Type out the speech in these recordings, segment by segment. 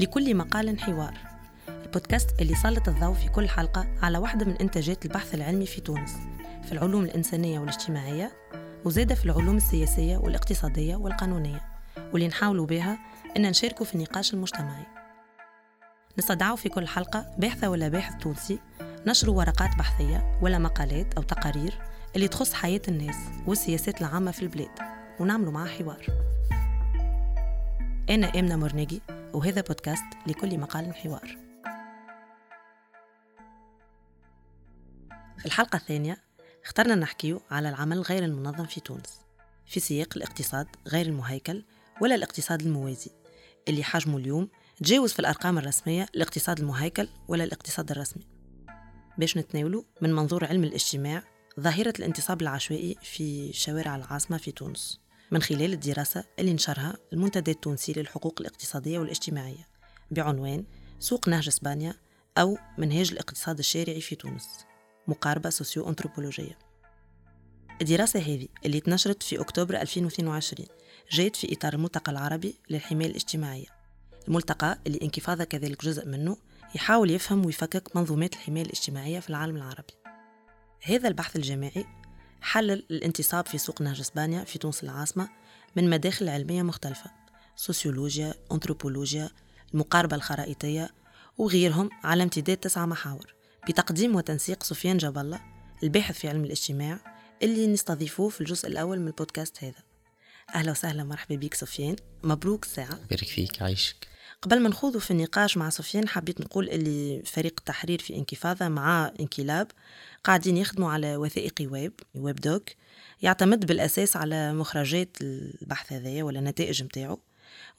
لكل مقال حوار. البودكاست اللي سلط الضوء في كل حلقة على واحدة من إنتاجات البحث العلمي في تونس في العلوم الإنسانية والاجتماعية وزادة في العلوم السياسية والاقتصادية والقانونية. واللي نحاولوا بها إن نشاركوا في النقاش المجتمعي. نستدعوا في كل حلقة باحثة ولا باحث تونسي نشروا ورقات بحثية ولا مقالات أو تقارير اللي تخص حياة الناس والسياسات العامة في البلاد ونعملوا معاه حوار. أنا آمنة مرنجي. وهذا بودكاست لكل مقال حوار. في الحلقة الثانية اخترنا نحكيو على العمل غير المنظم في تونس في سياق الاقتصاد غير المهيكل ولا الاقتصاد الموازي اللي حجمه اليوم تجاوز في الأرقام الرسمية الاقتصاد المهيكل ولا الاقتصاد الرسمي. باش نتناولوا من منظور علم الاجتماع ظاهرة الانتصاب العشوائي في شوارع العاصمة في تونس. من خلال الدراسة اللي نشرها المنتدى التونسي للحقوق الاقتصادية والاجتماعية بعنوان سوق نهج إسبانيا أو منهاج الاقتصاد الشارعي في تونس مقاربة سوسيو أنثروبولوجية الدراسة هذه اللي تنشرت في أكتوبر 2022 جاءت في إطار الملتقى العربي للحماية الاجتماعية. الملتقى اللي Inkyfada كذلك جزء منه يحاول يفهم ويفكك منظومات الحماية الاجتماعية في العالم العربي. هذا البحث الجماعي حلل الانتصاب في سوق نهج اسبانيا في تونس العاصمة من مداخل علمية مختلفة سوسيولوجيا، أنثروبولوجيا، المقاربة الخرائطية وغيرهم على امتداد تسعة محاور بتقديم وتنسيق سفيان جاب الله الباحث في علم الاجتماع اللي نستضيفوه في الجزء الأول من البودكاست هذا. أهلا وسهلا مرحبا بك سفيان مبروك الساعة بارك فيك عايشك. قبل ما نخوضوا في النقاش مع سفيان حبيت نقول اللي فريق التحرير في Inkyfada مع InkyLab قاعدين يخدموا على وثائقي web webdoc يعتمد بالأساس على مخرجات البحث هذايا ولا النتائج متاعه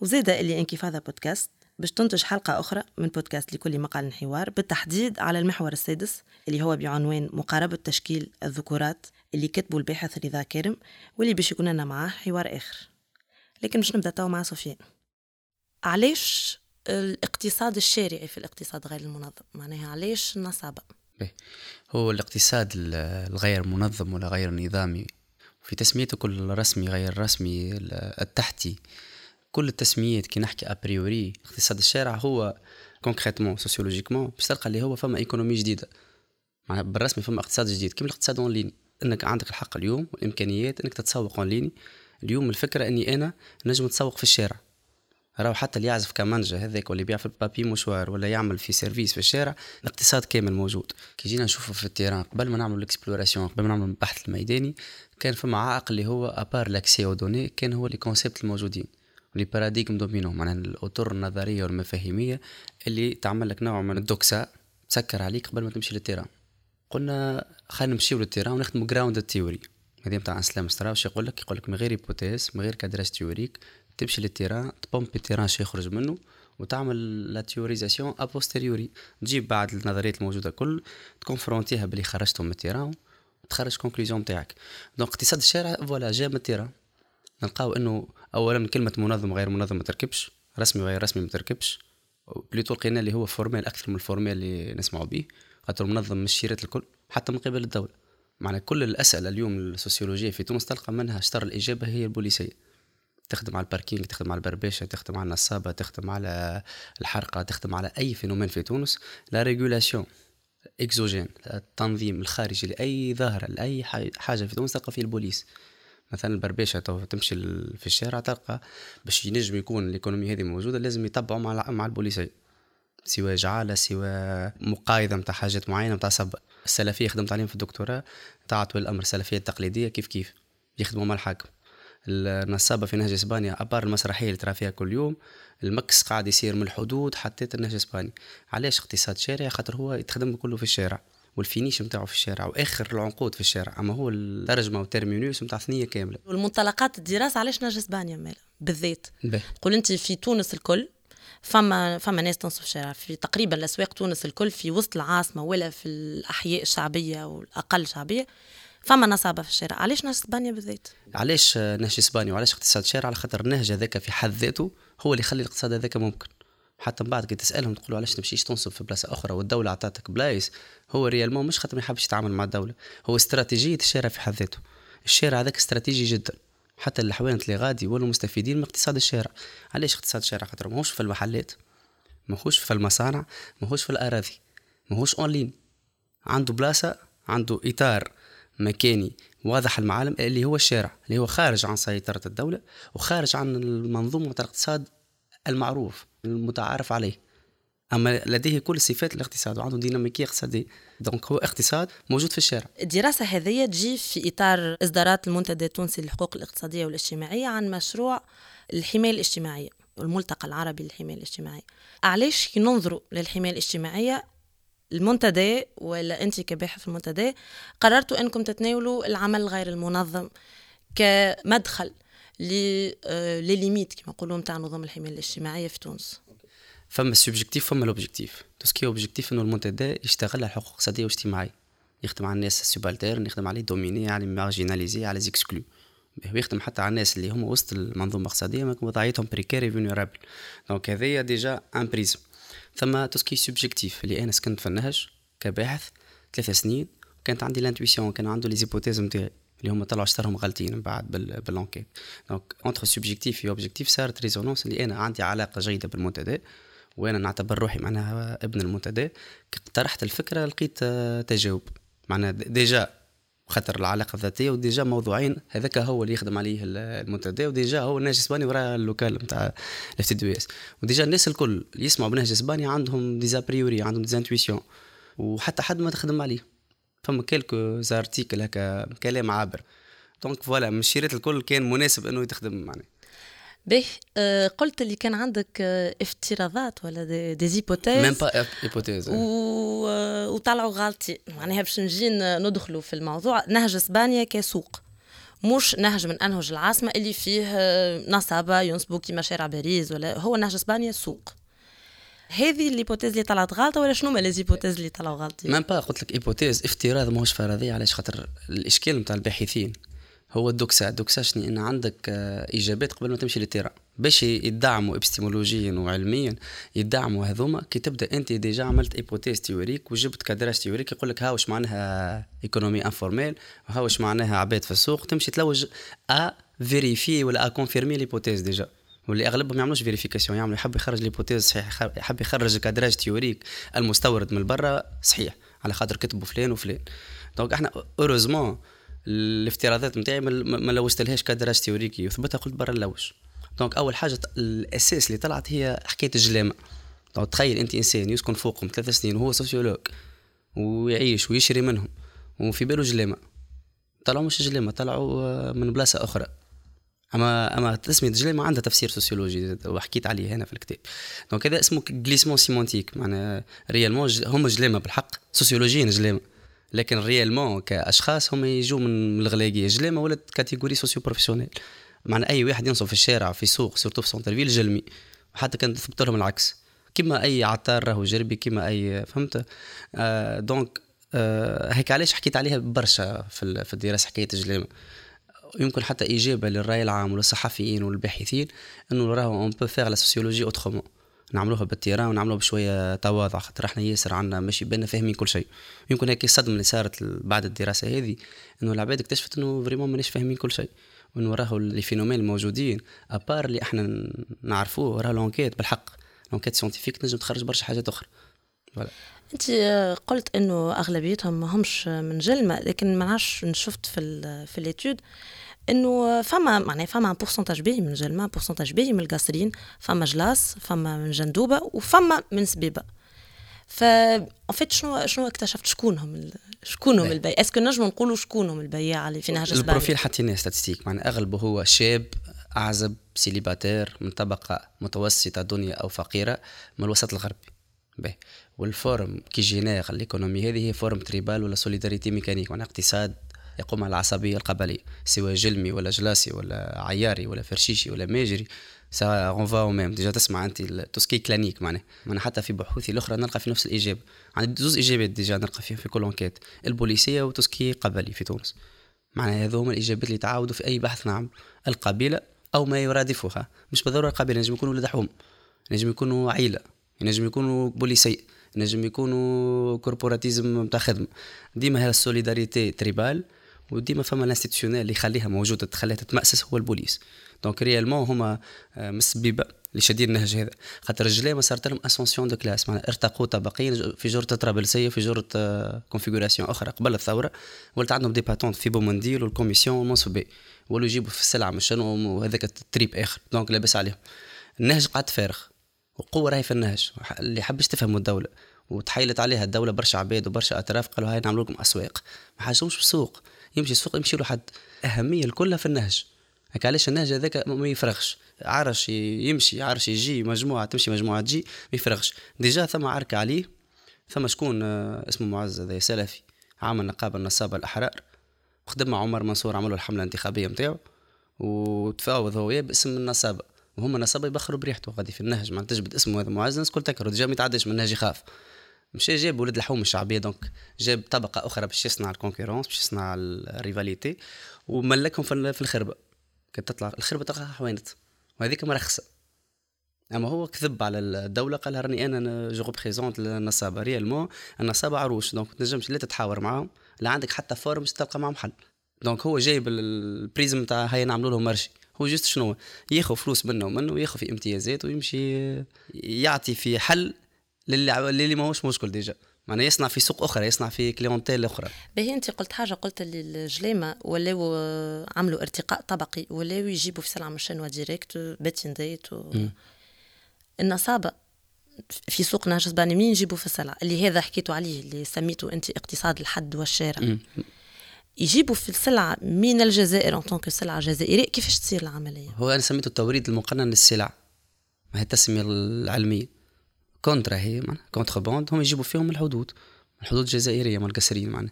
وزاد اللي Inkyfada بودكاست باش تنتج حلقة أخرى من بودكاست لكل مقال حوار بالتحديد على المحور السادس اللي هو بعنوان مقاربة تشكيل الذكورات اللي كتبه الباحث رضا كارم واللي باش يكون لنا معاه حوار آخر. لكن باش نبدأ تو مع سفيان علاش الاقتصاد الشارعي في الاقتصاد غير المنظم؟ معناها علاش النصابة؟ هو الاقتصاد الغير منظم ولا غير نظامي في تسميته كل رسمي غير رسمي التحتي. كل التسميات كي نحكي a priori اقتصاد الشارع هو concrètement sociologiquement باش تلقى اللي هو فما économie جديدة. معناها بالرسمي فما اقتصاد جديد. كيما الاقتصاد en ligne إنك عندك الحق اليوم والإمكانيات إنك تتسوق en ligne اليوم الفكرة إني أنا نجم نتسوق في الشارع. راهو حتى اللي يعزف كمانجا هذاك واللي يبيع في ال papiers mouchoirs ولا يعمل في service في الشارع الاقتصاد كامل موجود. كي جينا نشوفه في ال terrain قبل ما نعملوا ال exploration قبل ما نعملوا البحث الميداني كان فما عائق اللي هو à part l'accès aux données كان هو les concepts الموجودين les paradigmes dominants معناها الأطر النظرية والمفاهيمية اللي تعمل لك نوع من ال doxa تسكر عليك قبل ما تمشي لل terrain. قلنا خلينا نمشيو لل terrain ونخدموا grounded theory هذه نتاع Anselm Strauss واش يقول لك يقول لك من غير hypothèse من غير cadrage théorique تمشي لل terrain تبومبي ال terrain شي يخرج منه وتعمل la théorisation a posteriori تجيب بعد النظريات الموجودة كل تكونفرونتيها باللي خرجتهم من ال terrain وتخرج conclusion نتاعك donc اقتصاد الشارع voilà جا من ال terrain. نلقاو إنه اولا كلمة منظم غير منظم ما تركبش رسمي غير رسمي ما تركبش. plutôt لقينا اللي هو formel أكثر من ال formel اللي نسمعوا به خاطر منظم مش شيرات الكل حتى من قبل الدولة. معنى كل الأسئلة اليوم السوسيولوجية في تونس تلقى منها شطر الإجابة هي البوليسية. تخدم على ال parking تخدم على البربشه تخدم على النصابه تخدم على الحرقه تخدم على أي phénomène في تونس la régulation exogène التنظيم الخارجي لأي ظاهرة لأي حاجة في تونس تلقى فيه البوليس. مثلا البربشه تمشي في الشارع تلقى باش ينجم يكون ال économie هذه موجودة لازم يتبعوا مع مع البوليسيه سواء جعالة سواء مقايضة نتاع حاجات معينة نتاع سب السلفية خدمت عليهم في الدكتوراه تعت الأمر السلفية التقليدية كيف كيف. يخدموا مع الحاكم. النصابة في نهج إسبانيا à part المسرحية اللي ترى فيها كل يوم المكس قاعد يصير من الحدود حتى النهج إسبانيا. علاش اقتصاد شارع؟ خاطر هو يتخدم كله في الشارع وال finish نتاعو في الشارع وآخر العنقود في الشارع أما هو الترجمه وال terminus نتاع ثنية كاملة. والمنطلقات الدراسة علاش نهج إسبانيا مالا؟ بالذات. قول أنت في تونس الكل فما فما ناس تنصب في الشارع. في تقريبا الأسواق تونس الكل في وسط العاصمة ولا في الأحياء الشعبية والاقل شعبية فما نصابة في الشارع. علاش نهج اسبانيا بالذات؟ علاش نهج اسبانيا وعلاش اقتصاد الشارع؟ على خاطر النهج هذاك في حد ذاته هو اللي يخلي الاقتصاد هذاك ممكن. حتى من بعد كي تسألهم تقول علاش تمشيش تنصب في بلاصة أخرى والدولة عطاتك بلايص هو réellement مش خاطر ما يحبش يتعامل مع الدولة. هو استراتيجية الشارع في حد ذاته. الشارع هذاك استراتيجي جدا. حتى الحوانت اللي غادي يولوا مستفيدين من اقتصاد الشارع. علاش اقتصاد الشارع؟ خاطر ماهوش في المحلات ماهوش في المصانع ماهوش في الأراضي ماهوش اونلاين عنده بلاصة عنده إطار مكاني واضح المعالم اللي هو الشارع اللي هو خارج عن سيطرة الدولة وخارج عن المنظومة الاقتصاد المعروف المتعارف عليه. أما لديه كل صفات الاقتصاد وعنده ديناميكية اقتصادية. donc هو اقتصاد موجود في الشارع. الدراسة هذه تجي في إطار إصدارات المنتدى التونسي للحقوق الاقتصادية والاجتماعية عن مشروع الحماية الاجتماعية الملتقى العربي للحماية الاجتماعية. علاش كي ننظروا للحماية الاجتماعية المنتدى ولا انت كباحث المنتدى قررتوا انكم تتناولوا العمل غير المنظم كمدخل لل limites كما نقولوا نتاع نظام الحماية الاجتماعية في تونس. فما ال subjectif فما l'objectif tout ce qui est objectif إنه المنتدى يشتغل على الحقوق الاقتصاديه والاجتماعيه يخدم على الناس ال subalternes يخدم على dominés على marginalisés على les exclus. ويخدم حتى على الناس اللي هما وسط المنظومة الاقتصادية وضعيتهم précaire vulnérable donc هذايا déjà un prisme ثم tout ce qui est subjectif اللي أنا سكنت في النهج كباحث ثلاثة سنين وكانت عندي l'intuition كان عنده les hypothèses نتاعي اللي هما طلعوا شطرهم غلطين من بعد بال enquête donc entre subjectif و objectif صارت résonance اللي أنا عندي علاقة جيدة بالمنتدى وأنا نعتبر روحي معناها ابن المنتدى اقترحت الفكرة لقيت تجاوب. معناها déjà خاطر العلاقة الذاتية و déjà موضوعين هذاك هو اللي يخدم عليه المنتدى و déjà هو النهج الاسباني وراه ال local نتاع ال FTDES. و déjà الناس الكل يسمعوا بنهج اسباني عندهم des a priori عندهم des intuitions وحتى حد ما تخدم عليه. فما quelques articles هكا كلام عابر. donc voilà من الشيرات الكل كان مناسب إنه يتخدم معناه به آه قلت اللي كان عندك آه افتراضات ولا des, des hypothèses même pas hypothèses و... آه وطلعوا غالطين. معناها باش نجي ندخلوا في الموضوع. نهج إسبانيا كسوق. مش نهج من أنهج العاصمة اللي فيه نصابة ينصبوا كيما شارع باريس ولا هو نهج إسبانيا سوق. هذه ال hypothèses اللي طلعت غلطه ولا شنو هما les hypothèses اللي طلعوا غلطين؟ même pas قلت لك hypothèse افتراض ماهوش فرضيه علاش؟ خاطر الإشكال نتاع الباحثين. هو ال doxa. ال doxa شنو؟ إن عندك اجابات قبل ما تمشي لل terrain. باش يدعموا ابستيمولوجيا وعلميا يدعموا هذوما كي تبدأ أنت déjà عملت hypothèse théorique وجبت cadrage théorique يقول لك ها واش معناها économie informelle وها واش معناها عباد في السوق تمشي تلوج à vérifier ولا à confirmer l'hypothèse déjà. واللي أغلبهم ما يعملوش vérification يعملوا يحب يخرج l'hypothèse صحيح يحب يخرج cadrage théorique المستورد من برا صحيح على خاطر كتبوا فلان وفلان. donc إحنا heureusement الافتراضات نتاعي ما لوجتلهاش cadrage théorique وثبتها قلت برا نلوج donc أول حاجة الأساس اللي طلعت هي حكاية الجلامة. donc تخيل أنت إنسان يسكن فوقهم ثلاث سنين وهو sociologue ويعيش ويشري منهم وفي باله جلامة. طلعوا مش جلامة طلعوا من بلاصة أخرى. اما أما تسمية جلامة عندها تفسير سوسيولوجي وحكيت عليه هنا في الكتاب. donc هذا اسمه glissement sémantique معناها réellement هم جلامة بالحق سوسيولوجيا جلامة. لكن réellement كأشخاص هم يجوا من الغلاقية. جلامه ولات catégorie socio-professionnelle معنى أي واحد ينصب في الشارع في سوق surtout في centre-ville جلمي. وحتى كان ثبت لهم العكس. كما أي عطار راهو جربي كما أي فهمت؟ آه donc آه هيك علاش حكيت عليها برشا في, في الدراسة حكاية الجلامه يمكن حتى إجابة للرأي العام وللصحفيين والباحثين إنه راهو on peut faire la sociologie autrement نعملوها بال terrain ونعملوها بشوية تواضع خاطر إحنا ياسر عندنا ماشي بينا فاهمين كل شيء. يمكن هيك الصدمه اللي صارت بعد الدراسة هذه إنه العباد اكتشفت إنه vraiment ماناش فاهمين كل شيء. وإنه راهو les phénomènes الموجودين à part اللي إحنا نعرفوه راه l'enquête بالحق. l'enquête scientifique تنجم تخرج برشا حاجات أخرى. voilà أنت قلت إنه أغلبيتهم ما همش من جلمة لكن ما نعرفش شفت في في ال étude إنه فما معناها فما pourcentage باهي من جلمة pourcentage باهي من القصرين فما جلاس فما من جندوبة وفما من سبيبة. en fait شنو شنو اكتشفت؟ شكونهم شكونهم البيع est-ce que نجموا نقولوا شكونهم البياع اللي في نهج ال profil حطيناه statistiques معناها أغلبه هو شاب أعزب célibataire من طبقة متوسطة دنيا أو فقيرة من الوسط الغربي. باهي. وال forme qui génère l'économie هذه هي forme tribale ولا solidarité mécanique معناها اقتصاد يقوم على العصبية القبلية سواء جلمي ولا جلاسي ولا عياري ولا فرشيشي ولا ماجري. ça revient au même déjà تسمع انت tout ce qui clanique معناها معناها حتى في بحوثي الاخرى نلقى في نفس الاجابه عندي زوز اجابات déjà نلقى فيهم في كل enquête البوليسيه و tout ce qui قبلي في تونس معناها هذو هما الاجابات اللي تعاودوا في اي بحث نعم القبيله أو ما يرادفها مش بالضروره قبيله نجم يكونوا ولاد حوم نجم يكونوا عيله نجم يكونوا بوليسي نجم يكونوا corporatisme نتاع خدمه ديما هذا ال solidarité tribale وديما فما l'institutionnel اللي يخليها موجودة تخليها تتمأسس هو البوليس. donc réellement هما آه، من سبيبة اللي شادين النهج هذا. خاطر الرجال ما صارت لهم ascension de classe معناها ارتقوا طبقيا في جرة طرابلسية في جرة configuration أخرى قبل الثورة. ولت عندهم des patentes في بومنديل وال commission والمنصبي ولو يجيبوا في السلعة مش وهذاك trip آخر. donc لاباس عليهم. النهج قعد فارغ. وقوة راهي في النهج. اللي حبش تفهموا الدولة. وتحيلت عليها الدولة برشا عباد وبرشا أطراف قالوا هاي نعملوا لكم أسواق. ما حاجوش بالسوق يمشي السوق يمشي له حد. أهمية الكلها في النهج. هكا علاش النهج هذاك ما يفرغش. عرش يمشي عرش يجي مجموعة تمشي مجموعة تجي ما يفرغش. ديجا ثم عركه عليه ثم شكون آه، اسمه معز هذا سلفي عمل نقابه النصابة الأحرار. خدم مع عمر منصور عملوا الحملة الانتخابية نتاعو وتفاوض هو باسم النصابة. وهم النصابة يبخروا بريحته غادي في النهج ما تجبد اسمه هذا معز الناس الكل تكره. déjà ما يتعداش من النهج يخاف. مشى جاب ولد الحوم الشعبية donc جاب طبقة أخرى باش يصنع ال concurrence باش يصنع ال rivalité وملكهم في الخربة. كانت تطلع الخربة تطلع حوانت وهذيك مرخصه أما هو كذب على الدولة قال راني أنا je représente النصابه réellement النصابه عروش donc تنجمش لا تتحاور معاهم لا عندك حتى forme باش تلقى معاهم حل. donc هو جايب ال prisme تاع هيا نعملوا لهم مرشي. هو juste شنو ياخذ فلوس منه ومنه وياخذ في امتيازات ويمشي يعطي في حل للي اللي ماهوش مشكل déjà. معناها يصنع في سوق أخرى يصنع في clientèle أخرى. باهي أنت قلت حاجة قلت اللي الجليمة ولاو عملوا ارتقاء طبقي ولاو يجيبوا في سلعة machin direct باتين ديت و... النصابه في سوق نهج سباني مين يجيبوا في السلعه اللي هذا حكيتوا عليه اللي سميته أنت اقتصاد الحد والشارع. يجيبوا في السلعة من الجزائر en tant que سلعة جزائرية؟ كيفاش تصير العملية؟ هو أنا سميته التوريد المقنن للسلع. ما هي التسمية العلمية. contra هي contrebande هم يجيبوا فيهم الحدود الحدود الجزائرية مال القصريين معنا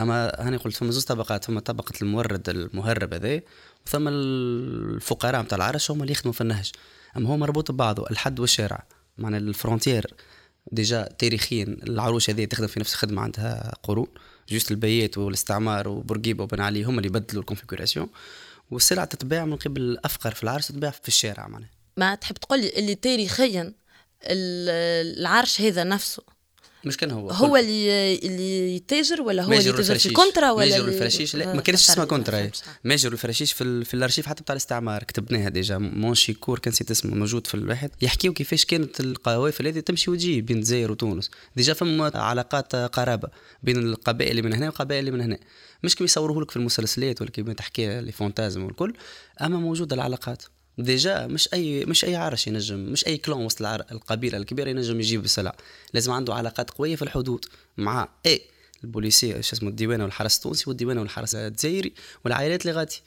أما هاني قلت فما زوج طبقات فما طبقة المورد المهرب هذا وثم الفقراء نتاع العرش هم اللي يخدموا في النهج. أما هو مربوط ببعضه الحد والشارع معنا ال frontière déjà تاريخيا العروش هذه تخدم في نفس الخدمة عندها قرون. juste البيات والاستعمار وبورقيبة وبن علي هم اللي يبدلوا ال configuration. والسلع تتباع من قبل الأفقر في العرش تتباع في الشارع معناها. ما تحب تقول لي اللي تاريخيا العرش هذا نفسه. مش كان هو هو اللي اللي يتاجر ولا هو اللي يتاجر في ال contra ولا ماجر الفراشيش. لا ما كانش اسمها contra. ماجر والفراشيش في, في الارشيف حتى بتاع الاستعمار كتبناها déjà. مونشي كور كان نسيت اسمه موجود في الواحد. يحكيو كيفاش كانت القوافل هذه تمشي وتجي بين الجزائر وتونس. déjà فما علاقات قرابة بين القبائل اللي من هنا والقبائل اللي من هنا. مش كما يصوروه لك في المسلسلات ولا كما تحكي les fantasmes والكل. أما موجودة العلاقات. déjà مش اي مش أي عرش ينجم مش أي clan وسط القبيلة الكبيرة ينجم يجيب السلع لازم عنده علاقات قوية في الحدود مع اي البوليسية شو اسمه الديوان والحرس التونسي والديوان والحرس الجزائري والعائلات اللي غادي.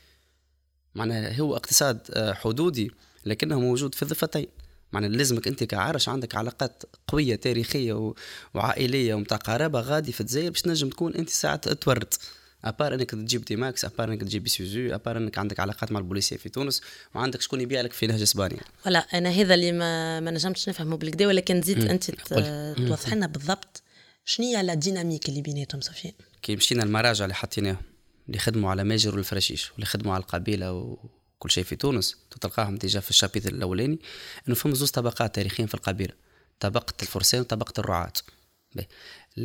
معناها هو اقتصاد آه، حدودي لكنه موجود في الضفتين. معناها لازمك أنت كعرش عندك علاقات قوية تاريخية وعائلية ومتاع قرابه غادي في الجزائر باش تنجم تكون أنت ساعة تورد à part إنك تجيب D-Max à part إنك تجيب Isuzu à part إنك عندك علاقات مع البوليسية في تونس وعندك شكون يبيع لك في نهج إسبانيا. ولا أنا هذا اللي ما, ما نجمتش نفهمه بالكدا ولكن زيد أنت توضح لنا بالضبط شنو هي la dynamique اللي بيناتهم سفيان كي مشينا المراجع اللي حطيناهم اللي خدموا على ماجر والفراشيش واللي خدموا على القبيلة وكل شيء في تونس تلقاهم déjà في ال chapitre الأولاني. إنه فما زوج طبقات تاريخيين في القبيلة طبقة الفرسان وطبقة الرعاة.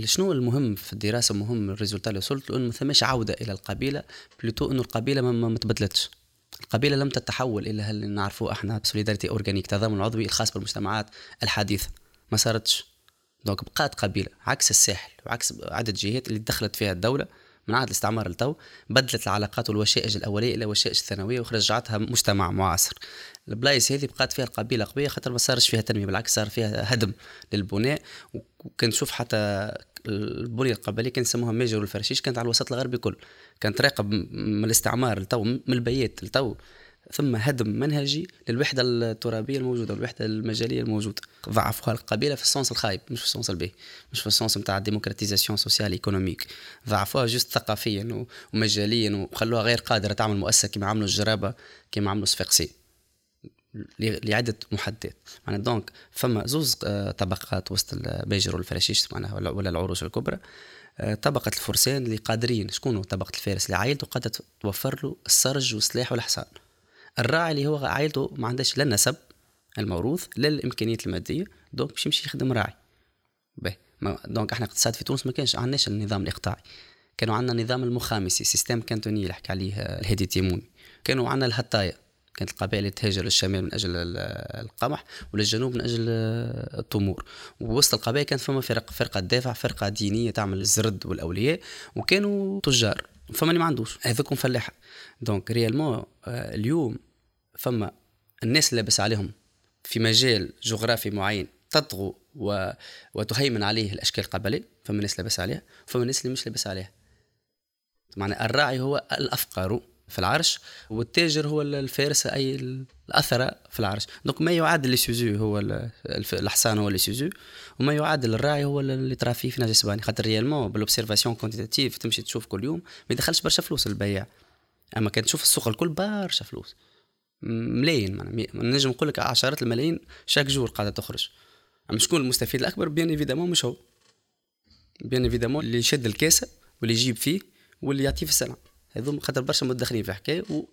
شنو المهم في الدراسة مهم ال résultat اللي وصلت؟ له انه ما ثماش عودة إلى القبيلة plutôt إنه القبيلة ما, ما تبدلتش. القبيلة لم تتحول إلى اللي نعرفوه إحنا solidarité organique تضامن عضوي الخاص بالمجتمعات الحديثه ما صارتش. donc بقات قبيلة عكس الساحل وعكس عدد جهات اللي دخلت فيها الدولة. من عهد الاستعمار لتو بدلت العلاقات والوشائج الأولية إلى وشائج ثانويه ورجعتها مجتمع معاصر. البلايص هذه بقات فيها القبيله قوية خاطر ما صارش فيها تنمية بالعكس صار فيها هدم للبناء. وكان نشوف حتى البنية القبليه كان يسموها ماجر والفراشيش كانت على الوسط الغربي كل. كانت راقب من الاستعمار لتو من البيات لتو. ثم هدم منهجي للوحدة الترابية الموجودة والوحده المجالية الموجودة. ضعفوها القبيله في ال sens الخايب مش في ال sens الباهي مش في ال sens نتاع ال démocratisation sociale économique. ضعفوها juste ثقافيا ومجاليا وخلوها غير قادرة تعمل مؤسسة كما عملوا الجرابة كما عملوا صفاقسي لعده محددات معناها donc فما زوز آه، طبقات وسط ماجر والفراشيش معناها ولا العروش الكبرى آه، طبقة الفرسان اللي قادرين. شكون طبقة الفارس؟ اللي عائلته قادرة توفر له السرج والسلاح والحصان. الراعي اللي هو عائلته ما عندهاش لا النسب الموروث لا الإمكانيات المادية donc باش يمشي يخدم راعي. باهي donc إحنا اقتصاد في تونس ما كانش عندناش النظام الإقطاعي. كانوا عندنا نظام المخامسي système quinteunier اللي حكى عليه الهادي التيمومي. كانوا عندنا الهطايا كانت القبائل تهاجر للشمال من أجل القمح وللجنوب من أجل التمور. ووسط القبائل كانت فما فرق فرقة تدافع فرقة دينية تعمل الزرد والأولياء وكانوا تجار. فما اللي ما عندوش. هذوكم فلاحه donc réellement اليوم فما الناس اللي لابس عليهم في مجال جغرافي معين تطغو و... وتهيمن عليه الأشكال القبلية فما ناس لابس عليها فما ناس اللي مش لابس عليها. معنى الراعي هو الأفقر في العرش والتاجر هو الفارس أي الأثر في العرش. دونك ما يعادل لي هو الحصان هو لي وما يعادل الراعي هو اللي ترى فيه في نهج السباني خاطر ريالمون بالاوبسيرفاسيون كونتيتاتيف تمشي تشوف كل يوم ما يدخلش برشا فلوس البياع أما كان تشوف السوق الكل برشا فلوس. ملايين نجم نقول لك عشرات الملايين chaque jour قاعدة تخرج. أما شكون المستفيد الأكبر؟ bien évidemment مش هو. bien évidemment اللي يشد الكاسة واللي يجيب فيه واللي يعطيه في السلعة. هذوما خاطر برشا متدخلين في حكايه و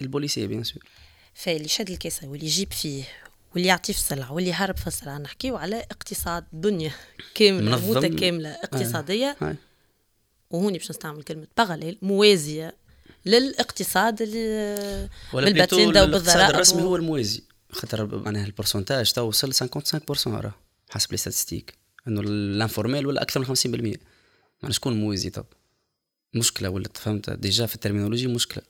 البوليسية bien sûr. فاللي شد الكاسة واللي يجيب فيه واللي يعطيه في السلعة واللي هرب في السلعة. نحكيو على اقتصاد بنيه كاملة متكامله اقتصادية. آه. وهوني باش نستعمل كلمة parallèle موازية. للاقتصاد اللي بال patente وبالضرائب الرسمي هو الموازي. خاطر معناها ال pourcentage تو وصل 55% راه حسب les statistiques إنه ال informel ولا أكثر من 50% معناها شكون الموازي طب؟ مشكلة ولات فهمت؟ déjà في ال terminologie مشكلة.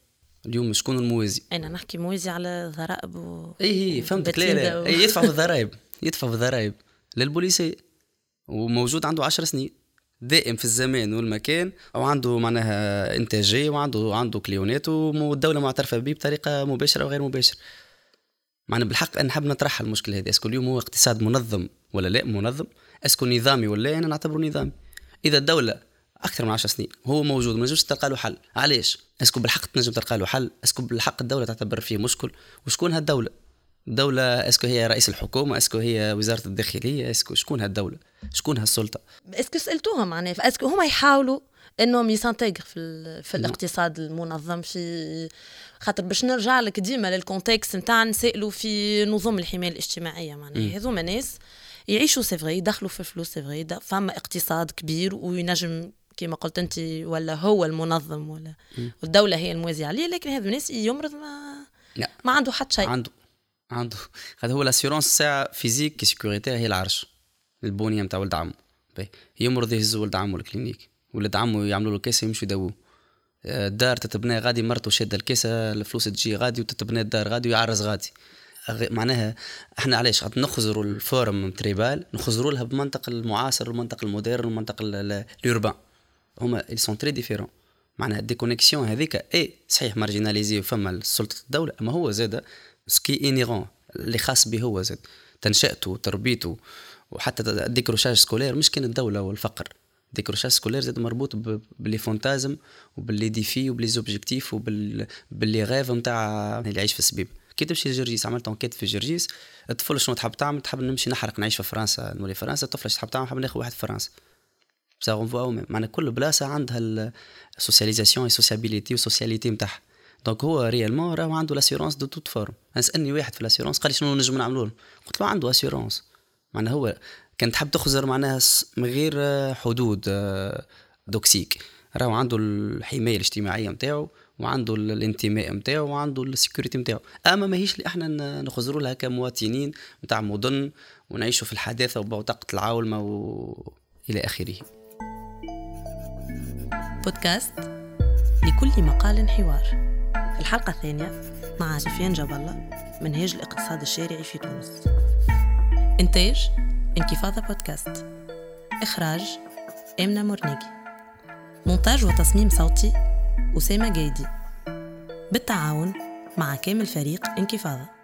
اليوم شكون الموازي؟ أنا نحكي موازي على ضرائب و... إي إي فهمتك. لا لا. و... يدفع في الضرائب. يدفع في الضرائب للبوليسي. وموجود عنده عشر سنين. دائم في الزمان والمكان وعنده معناها إنتاجية وعنده عنده كليانات والدولة معترفة به بطريقة مباشرة وغير مباشرة. معنا بالحق نحب نطرح المشكلة هذه. est-ce que اليوم هو اقتصاد منظم ولا لا؟ منظم. est-ce que نظامي ولا أنا نعتبره نظامي. إذا الدولة أكثر من 10 سنين هو موجود ما نجمش تلقى له حل. علاش؟ est-ce que بالحق تنجم تلقى له حل. est-ce que بالحق الدولة تعتبر فيه مشكل. وشكون هالدوله الدولة est-ce que هي رئيس الحكومة est-ce que هي وزارة الداخلية est-ce que شكون هالدولة؟ شكون هالسلطة؟ est-ce que سألتوهم معناها est-ce que هما يحاولوا إنهم يس intègre في, في الاقتصاد المنظم في خاطر باش نرجع لك ديما لل contexte نتاع نسالوا في نظم الحماية الاجتماعية معناها. هذوما ناس يعيشوا si يدخلوا في الفلوس si فما اقتصاد كبير وينجم كما قلت أنت ولا هو المنظم ولا والدولة هي الموازية عليه لكن هذا الناس يمرض ما لا. ما عنده حتى شيء. عنده. عنده. هذا هو l'assurance ساعة فيزيك كي هي العرش. البنية نتاع ولد عمه. يمرض يهز ولد عمه ال clinique. ولد عمه يعملوا له caisse يمشوا يداووه الدار تتبنى غادي مرته شادة ال caisse الفلوس تجي غادي وتتبنى الدار غادي ويعرس غادي. معناها إحنا علاش؟ قد نخزروا ال forme tribale نخزروا لها بمنطق المعاصر والمنطق ال moderne والمنطق ال urbain هما ils sont très différents. معناها ال déconnexion هذيك اي صحيح marginalisé فما سلطة الدولة أما هو زاد ce qui est inhérent اللي خاص به هو زاد. تنشأته وتربيته وحتى ال décrochage scolaire. مش كان الدولة والفقر. décrochage scolaire زاد مربوط ب les fantasmes وب les défis وب les objectifs وب les rêves نتاع اللي يعيش في السبيب. كي تمشي لجرجيس عملت enquête في جرجيس الطفل شنو تحب تعمل؟ تحب نمشي نحرق نعيش في فرنسا نولي فرنسا. الطفل تحب تعمل؟ حب ناخذ واحد في فرنسا. بصح on voit معناها كل بلاصة عندها ال socialisation et sociabilité وال socialité نتاعها donc هو réellement راهو عنده l'assurance de toute forme سالني واحد في l'assurance قال لي شنو نجم نعملوا له قلت له عنده assurance معناها هو كان تحب تخزر معناها من غير حدود doxique. راهو عنده الحماية الاجتماعية نتاعو وعنده الانتماء نتاعو وعنده ال sécurité نتاعو أما ماهيش اللي أحنا نخزروا لها كمواطنين نتاع مدن ونعيشوا في الحداثة وبوتقه العولمة و... إلى آخره. بودكاست لكل مقال حوار. الحلقة الثانية مع سفيان جاب الله منهاج الاقتصاد الشارعي في تونس. إنتاج انكفاضة بودكاست. إخراج آمنة مرنيجي مونتاج وتصميم صوتي أسامة جايدي. بالتعاون مع كامل فريق انكفاضة.